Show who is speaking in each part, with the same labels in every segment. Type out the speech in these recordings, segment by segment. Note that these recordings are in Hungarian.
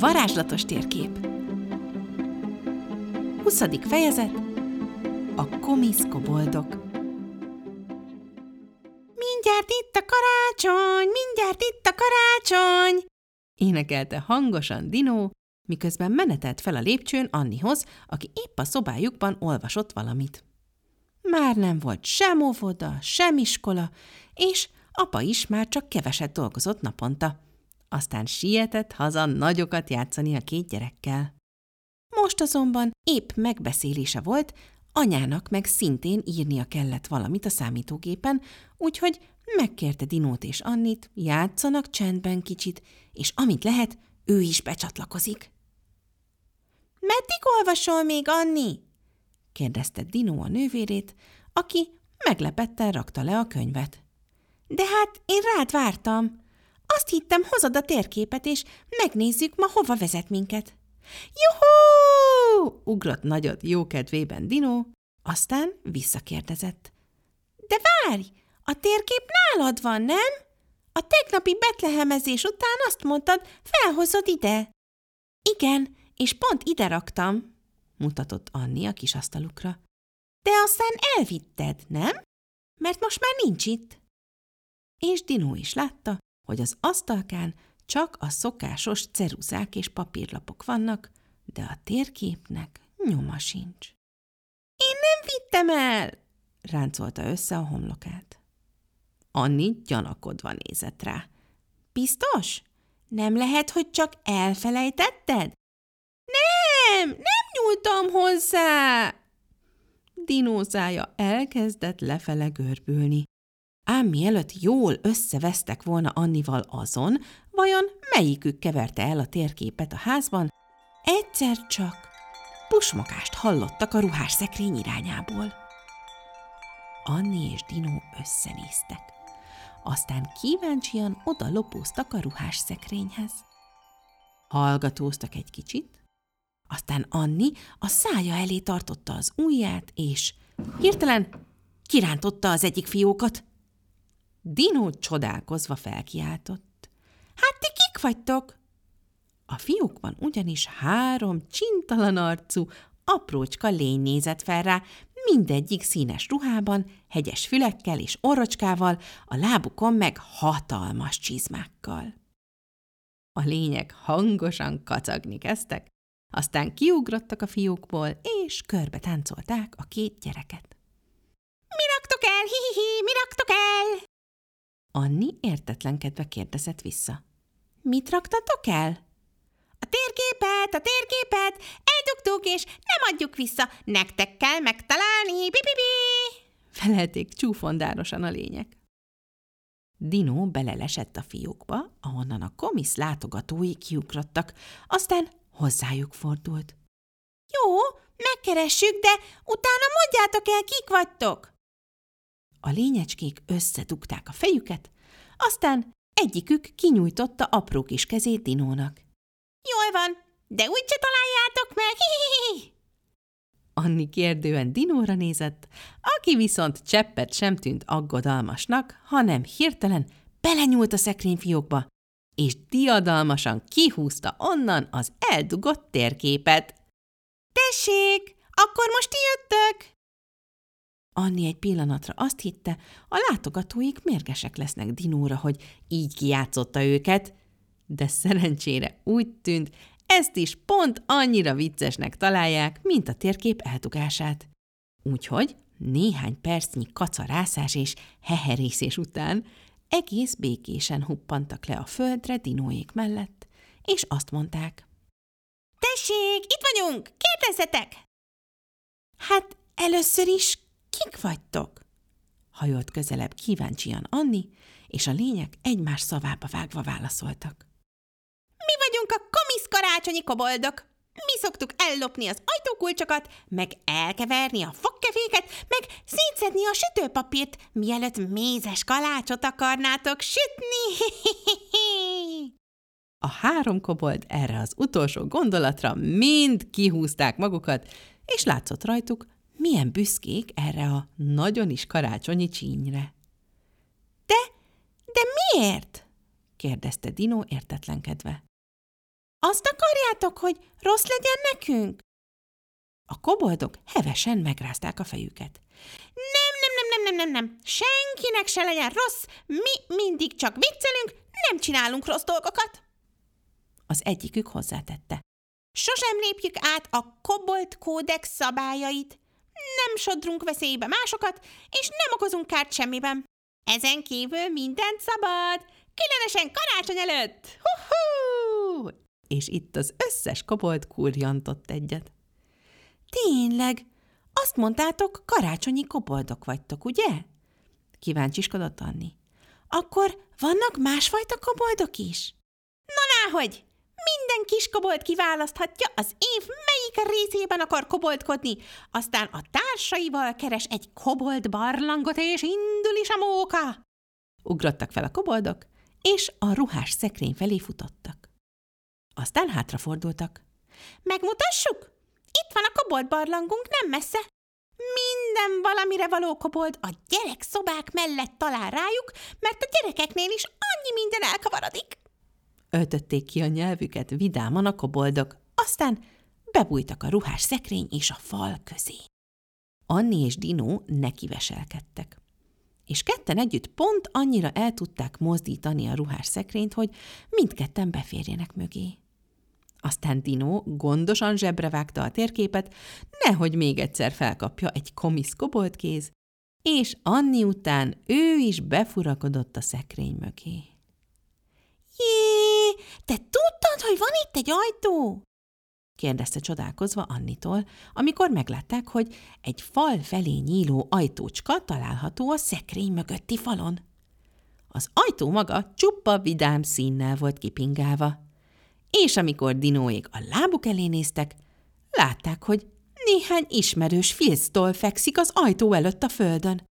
Speaker 1: varázslatos térkép 20. fejezet A komiszkoboldok Mindjárt itt a karácsony, mindjárt itt a karácsony! Énekelte hangosan Dinó, miközben menetelt fel a lépcsőn Annihoz, aki épp a szobájukban olvasott valamit. Már nem volt sem óvoda, sem iskola, és apa is már csak keveset dolgozott naponta. Aztán sietett haza nagyokat játszani a két gyerekkel. Most azonban épp megbeszélése volt, anyának meg szintén írnia kellett valamit a számítógépen, úgyhogy megkérte Dinót és Annit, játszanak csendben kicsit, és amit lehet, ő is becsatlakozik. – Meddig olvasol még, Anni? – kérdezte Dinó a nővérét, aki meglepetten rakta le a könyvet. – De hát én rád vártam. Azt hittem, hozod a térképet, és megnézzük, ma hova vezet minket. Juhú! Ugrott nagyot jókedvében Dino, aztán visszakérdezett. De várj, a térkép nálad van, nem? A tegnapi betlehemezés után azt mondtad, felhozod ide. Igen, és pont ide raktam, mutatott Anni a kis asztalukra. De aztán elvitted, nem? Mert most már nincs itt. És Dino is látta, hogy az asztalkán csak a szokásos ceruzák és papírlapok vannak, de a térképnek nyoma sincs. Én nem vittem el! ráncolta össze a homlokát. Anni gyanakodva nézett rá. Biztos? Nem lehet, hogy csak elfelejtetted? Nem, nem nyúltam hozzá! Dinózája elkezdett lefele görbülni, ám mielőtt jól összevesztek volna Annival azon, vajon melyikük keverte el a térképet a házban, egyszer csak pusmokást hallottak a ruhás szekrény irányából. Anni és Dino összenéztek. Aztán kíváncsian oda lopóztak a ruhás szekrényhez. Hallgatóztak egy kicsit, aztán Anni a szája elé tartotta az ujját, és hirtelen kirántotta az egyik fiókat. Dino csodálkozva felkiáltott. Hát ti kik vagytok? A fiúkban ugyanis három csintalan arcú, aprócska lény nézett fel rá, mindegyik színes ruhában, hegyes fülekkel és orrocskával, a lábukon meg hatalmas csizmákkal. A lények hangosan kacagni kezdtek, aztán kiugrottak a fiúkból, és körbe táncolták a két gyereket. – Mi raktok el, hi-hi-hi, mi raktok el? Anni értetlenkedve kérdezett vissza. Mit raktatok el? A térképet, a térképet, eldugtuk, és nem adjuk vissza, nektek kell megtalálni, bi-bi-bi! Felelték csúfondárosan a lények. Dino belelesett a fiókba, ahonnan a komisz látogatói kiugrottak, aztán hozzájuk fordult. Jó, megkeressük, de utána mondjátok el, kik vagytok! A lényecskék összedugták a fejüket, aztán egyikük kinyújtotta apró kis kezét Dinónak. Jól van, de úgyse találjátok meg! Anni kérdően Dinóra nézett, aki viszont cseppet sem tűnt aggodalmasnak, hanem hirtelen belenyúlt a szekrényfiókba, és diadalmasan kihúzta onnan az eldugott térképet. – Tessék, akkor most ti jöttök! Anni egy pillanatra azt hitte, a látogatóik mérgesek lesznek Dinóra, hogy így kijátszotta őket, de szerencsére úgy tűnt, ezt is pont annyira viccesnek találják, mint a térkép eltugását. Úgyhogy néhány percnyi kacarászás és heherészés után egész békésen huppantak le a földre dinóék mellett, és azt mondták. Tessék, itt vagyunk, kérdezzetek! Hát először is Kik vagytok? Hajolt közelebb kíváncsian Anni, és a lények egymás szavába vágva válaszoltak. Mi vagyunk a komisz karácsonyi koboldok. Mi szoktuk ellopni az ajtókulcsokat, meg elkeverni a fogkeféket, meg szétszedni a sütőpapírt, mielőtt mézes kalácsot akarnátok sütni. A három kobold erre az utolsó gondolatra mind kihúzták magukat, és látszott rajtuk, milyen büszkék erre a nagyon is karácsonyi csínyre. De, de miért? kérdezte Dino értetlenkedve. Azt akarjátok, hogy rossz legyen nekünk? A koboldok hevesen megrázták a fejüket. Nem, nem, nem, nem, nem, nem, nem. Senkinek se legyen rossz, mi mindig csak viccelünk, nem csinálunk rossz dolgokat. Az egyikük hozzátette. Sosem lépjük át a kobolt kódex szabályait. Nem sodrunk veszélybe másokat, és nem okozunk kárt semmiben. Ezen kívül mindent szabad, különösen karácsony előtt. Hú-hú! És itt az összes kobolt kurjantott egyet. Tényleg, azt mondtátok, karácsonyi koboldok vagytok, ugye? Kíváncsiskodott Anni. Akkor vannak másfajta koboldok is? Na náhogy! Minden kis kobold kiválaszthatja az év melyik részében akar koboldkodni, aztán a társaival keres egy kobold barlangot, és indul is a móka. Ugrottak fel a koboldok, és a ruhás szekrény felé futottak. Aztán hátrafordultak. Megmutassuk? Itt van a kobold barlangunk, nem messze. Minden valamire való kobold a gyerek szobák mellett talál rájuk, mert a gyerekeknél is annyi minden elkavarodik. Öltötték ki a nyelvüket vidáman a koboldok, aztán bebújtak a ruhás szekrény és a fal közé. Anni és Dino nekiveselkedtek. És ketten együtt pont annyira el tudták mozdítani a ruhás szekrényt, hogy mindketten beférjenek mögé. Aztán Dino gondosan zsebre vágta a térképet, nehogy még egyszer felkapja egy komisz koboldkéz, és Anni után ő is befurakodott a szekrény mögé. Jé, te tudtad, hogy van itt egy ajtó? kérdezte csodálkozva Annitól, amikor meglátták, hogy egy fal felé nyíló ajtócska található a szekrény mögötti falon. Az ajtó maga csupa vidám színnel volt kipingálva, és amikor dinóék a lábuk elé néztek, látták, hogy néhány ismerős filztól fekszik az ajtó előtt a földön.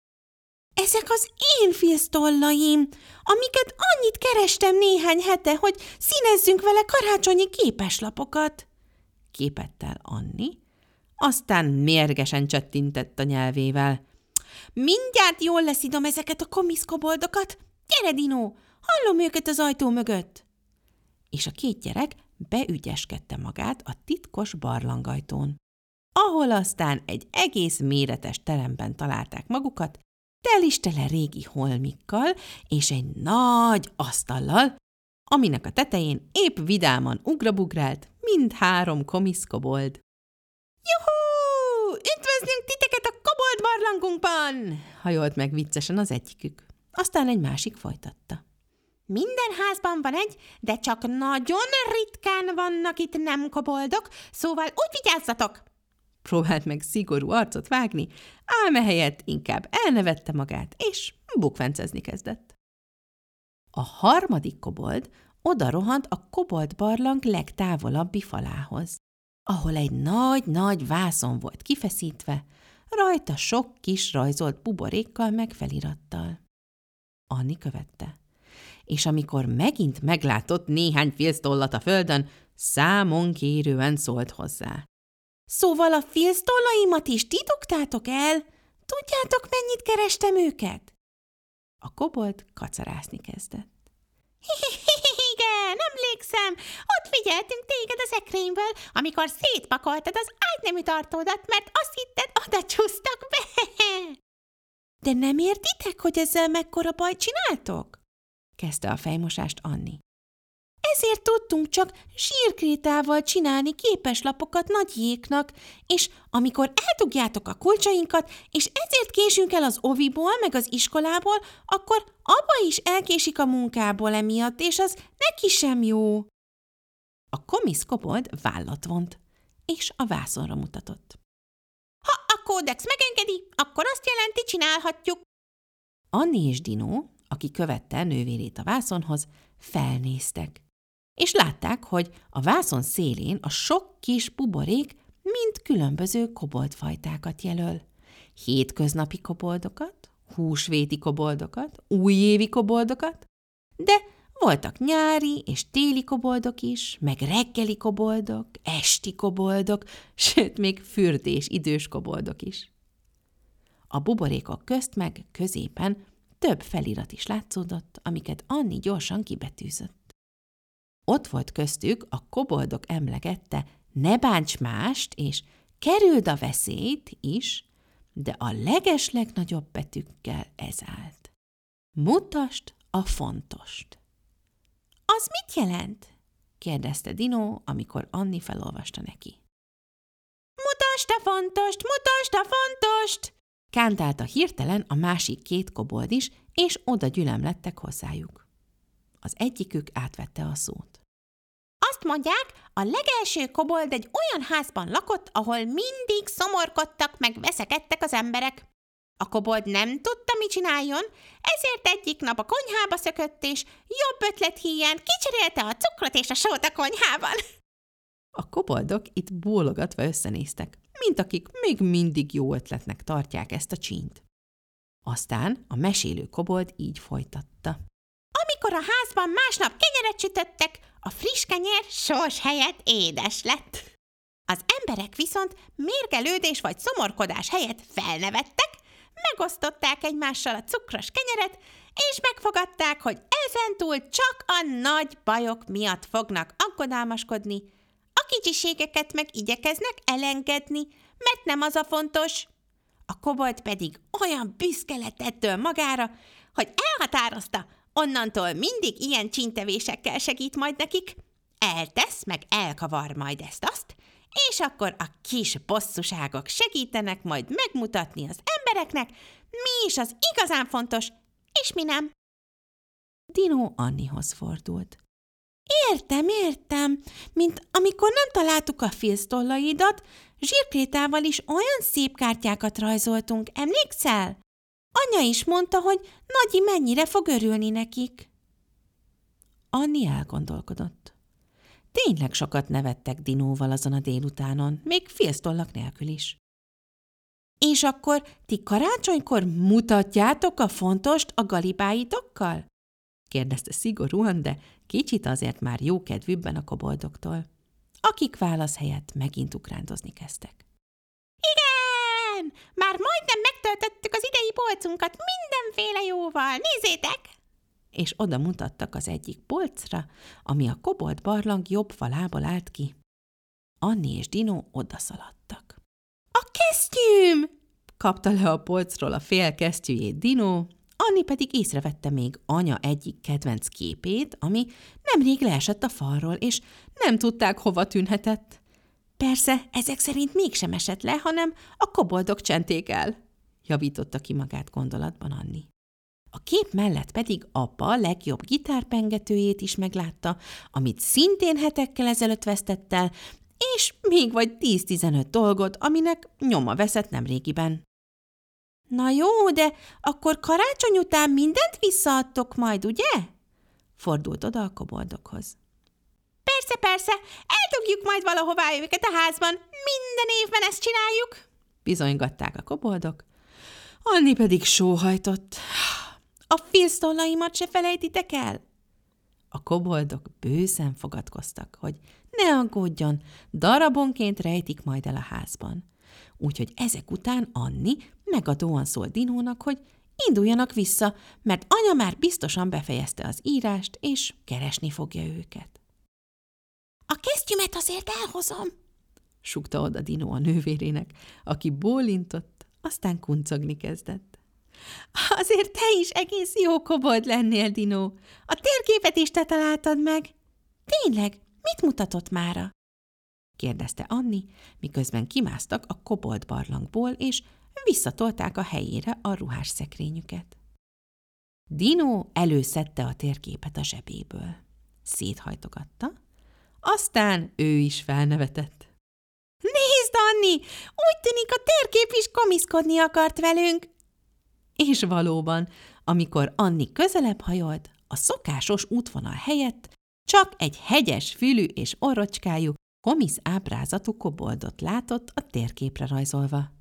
Speaker 1: Ezek az én filztollaim, amiket annyit kerestem néhány hete, hogy színezzünk vele karácsonyi képeslapokat. Képett el Anni, aztán mérgesen csettintett a nyelvével. Mindjárt jól leszidom ezeket a komiszkoboldokat. Gyere, Dino, hallom őket az ajtó mögött. És a két gyerek beügyeskedte magát a titkos barlangajtón, ahol aztán egy egész méretes teremben találták magukat, telistele régi holmikkal és egy nagy asztallal, aminek a tetején épp vidáman ugrabugrált mind három komiszkobold. Juhú! Üdvözlünk titeket a kobold barlangunkban! hajolt meg viccesen az egyikük. Aztán egy másik folytatta. Minden házban van egy, de csak nagyon ritkán vannak itt nem koboldok, szóval úgy vigyázzatok! Próbált meg szigorú arcot vágni, ám ehelyett inkább elnevette magát, és bukfencezni kezdett. A harmadik kobold oda rohant a kobold barlang legtávolabbi falához, ahol egy nagy-nagy vászon volt kifeszítve, rajta sok kis rajzolt buborékkal meg felirattal. Anni követte. És amikor megint meglátott néhány filztollat a földön, számon kérően szólt hozzá. Szóval a filztollaimat is titoktátok el? Tudjátok, mennyit kerestem őket? A kobold kacarászni kezdett. Igen, emlékszem, ott figyeltünk téged az ekrényből, amikor szétpakoltad az ágynemű tartódat, mert azt hitted, oda csúsztak be. De nem értitek, hogy ezzel mekkora baj csináltok? Kezdte a fejmosást Anni. Ezért tudtunk csak sírkrétával csinálni képeslapokat nagyjéknak, és amikor eldugjátok a kulcsainkat, és ezért késünk el az oviból, meg az iskolából, akkor apa is elkésik a munkából emiatt, és az neki sem jó. A komisz kobold vállat vont, és a vászonra mutatott. Ha a kódex megengedi, akkor azt jelenti, csinálhatjuk. Anni és Dino, aki követte nővérét a vászonhoz, felnéztek és látták, hogy a vászon szélén a sok kis buborék mind különböző koboldfajtákat jelöl. Hétköznapi koboldokat, húsvéti koboldokat, újévi koboldokat, de voltak nyári és téli koboldok is, meg reggeli koboldok, esti koboldok, sőt, még fürdés idős koboldok is. A buborékok közt meg középen több felirat is látszódott, amiket Anni gyorsan kibetűzött. Ott volt köztük a koboldok emlegette ne bánts mást, és kerüld a veszélyt is, de a leges legnagyobb betűkkel ez állt. Mutast a fontost. Az mit jelent? kérdezte Dino, amikor Anni felolvasta neki. Mutasd a fontost, mutasd a fontost! Kántálta hirtelen a másik két kobold is, és oda gyülemlettek hozzájuk. Az egyikük átvette a szót. Azt mondják, a legelső kobold egy olyan házban lakott, ahol mindig szomorkodtak meg veszekedtek az emberek. A kobold nem tudta, mit csináljon, ezért egyik nap a konyhába szökött, és jobb ötlet híján kicserélte a cukrot és a sót a konyhában. A koboldok itt bólogatva összenéztek, mint akik még mindig jó ötletnek tartják ezt a csínt. Aztán a mesélő kobold így folytatta. Amikor a házban másnap kenyeret sütöttek, a friss kenyér sors helyett édes lett. Az emberek viszont mérgelődés vagy szomorkodás helyett felnevettek, megosztották egymással a cukros kenyeret, és megfogadták, hogy ezentúl csak a nagy bajok miatt fognak aggodalmaskodni, a kicsiségeket meg igyekeznek elengedni, mert nem az a fontos. A kobold pedig olyan büszke lett ettől magára, hogy elhatározta, onnantól mindig ilyen csintevésekkel segít majd nekik, eltesz, meg elkavar majd ezt-azt, és akkor a kis bosszuságok segítenek majd megmutatni az embereknek, mi is az igazán fontos, és mi nem. Dino Annihoz fordult. Értem, értem, mint amikor nem találtuk a filztollaidat, zsírkrétával is olyan szép kártyákat rajzoltunk, emlékszel? Anya is mondta, hogy Nagyi mennyire fog örülni nekik. Anni elgondolkodott. Tényleg sokat nevettek Dinóval azon a délutánon, még félsztollak nélkül is. És akkor ti karácsonykor mutatjátok a fontost a galibáitokkal? kérdezte szigorúan, de kicsit azért már jókedvűbben a koboldoktól, akik válasz helyett megint ukrándozni kezdtek. Már majdnem megtöltöttük az idei polcunkat mindenféle jóval, nézzétek! És oda mutattak az egyik polcra, ami a kobold barlang jobb falából állt ki. Anni és Dino odaszaladtak. A kesztyűm! kapta le a polcról a fél kesztyűjét Dino, Anni pedig észrevette még anya egyik kedvenc képét, ami nemrég leesett a falról, és nem tudták, hova tűnhetett. Persze, ezek szerint mégsem esett le, hanem a koboldok csenték el, javította ki magát gondolatban Anni. A kép mellett pedig apa legjobb gitárpengetőjét is meglátta, amit szintén hetekkel ezelőtt vesztett el, és még vagy 10-15 dolgot, aminek nyoma veszett nemrégiben. Na jó, de akkor karácsony után mindent visszaadtok majd, ugye? Fordult oda a koboldokhoz. Persze, persze, eldugjuk majd valahová őket a házban. Minden évben ezt csináljuk. Bizonygatták a koboldok. Anni pedig sóhajtott. A filztollaimat se felejtitek el? A koboldok bőszen fogadkoztak, hogy ne aggódjon, darabonként rejtik majd el a házban. Úgyhogy ezek után Anni megadóan szól Dinónak, hogy induljanak vissza, mert anya már biztosan befejezte az írást, és keresni fogja őket. Kesztyümet azért elhozom, sugta oda Dino a nővérének, aki bólintott, aztán kuncogni kezdett. Azért te is egész jó kobold lennél, Dino. A térképet is te találtad meg. Tényleg, mit mutatott mára? kérdezte Anni, miközben kimásztak a kobold barlangból, és visszatolták a helyére a ruhás szekrényüket. Dino előszedte a térképet a zsebéből. Széthajtogatta, aztán ő is felnevetett. Nézd, Anni! Úgy tűnik, a térkép is komiszkodni akart velünk! És valóban, amikor Anni közelebb hajolt, a szokásos útvonal helyett csak egy hegyes fülű és orrocskájú, komisz ábrázatú koboldot látott a térképre rajzolva.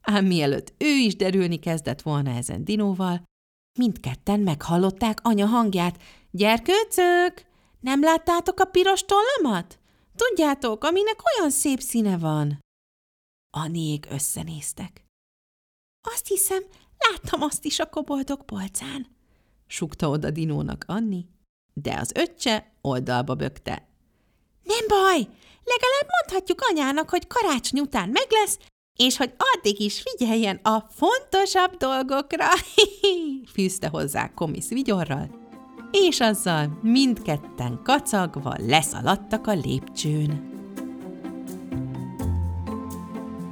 Speaker 1: Ám mielőtt ő is derülni kezdett volna ezen Dinóval, mindketten meghallották anya hangját. Gyerkőcök! Nem láttátok a piros tollamat? Tudjátok, aminek olyan szép színe van. Aniék összenéztek. Azt hiszem, láttam azt is a koboldok polcán, sukta oda Dinónak Anni, de az öccse oldalba bökte. Nem baj, legalább mondhatjuk anyának, hogy karácsony után meg lesz, és hogy addig is figyeljen a fontosabb dolgokra, fűzte hozzá komisz vigyorral, és azzal mindketten kacagva leszaladtak a lépcsőn.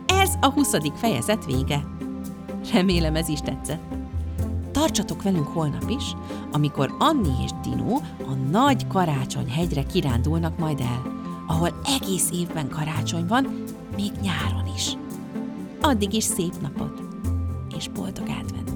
Speaker 1: Ez a 20. fejezet vége. Remélem ez is tetszett. Tartsatok velünk holnap is, amikor Anni és Dino a nagy karácsony hegyre kirándulnak majd el, ahol egész évben karácsony van, még nyáron is. Addig is szép napot, és boldog adventet!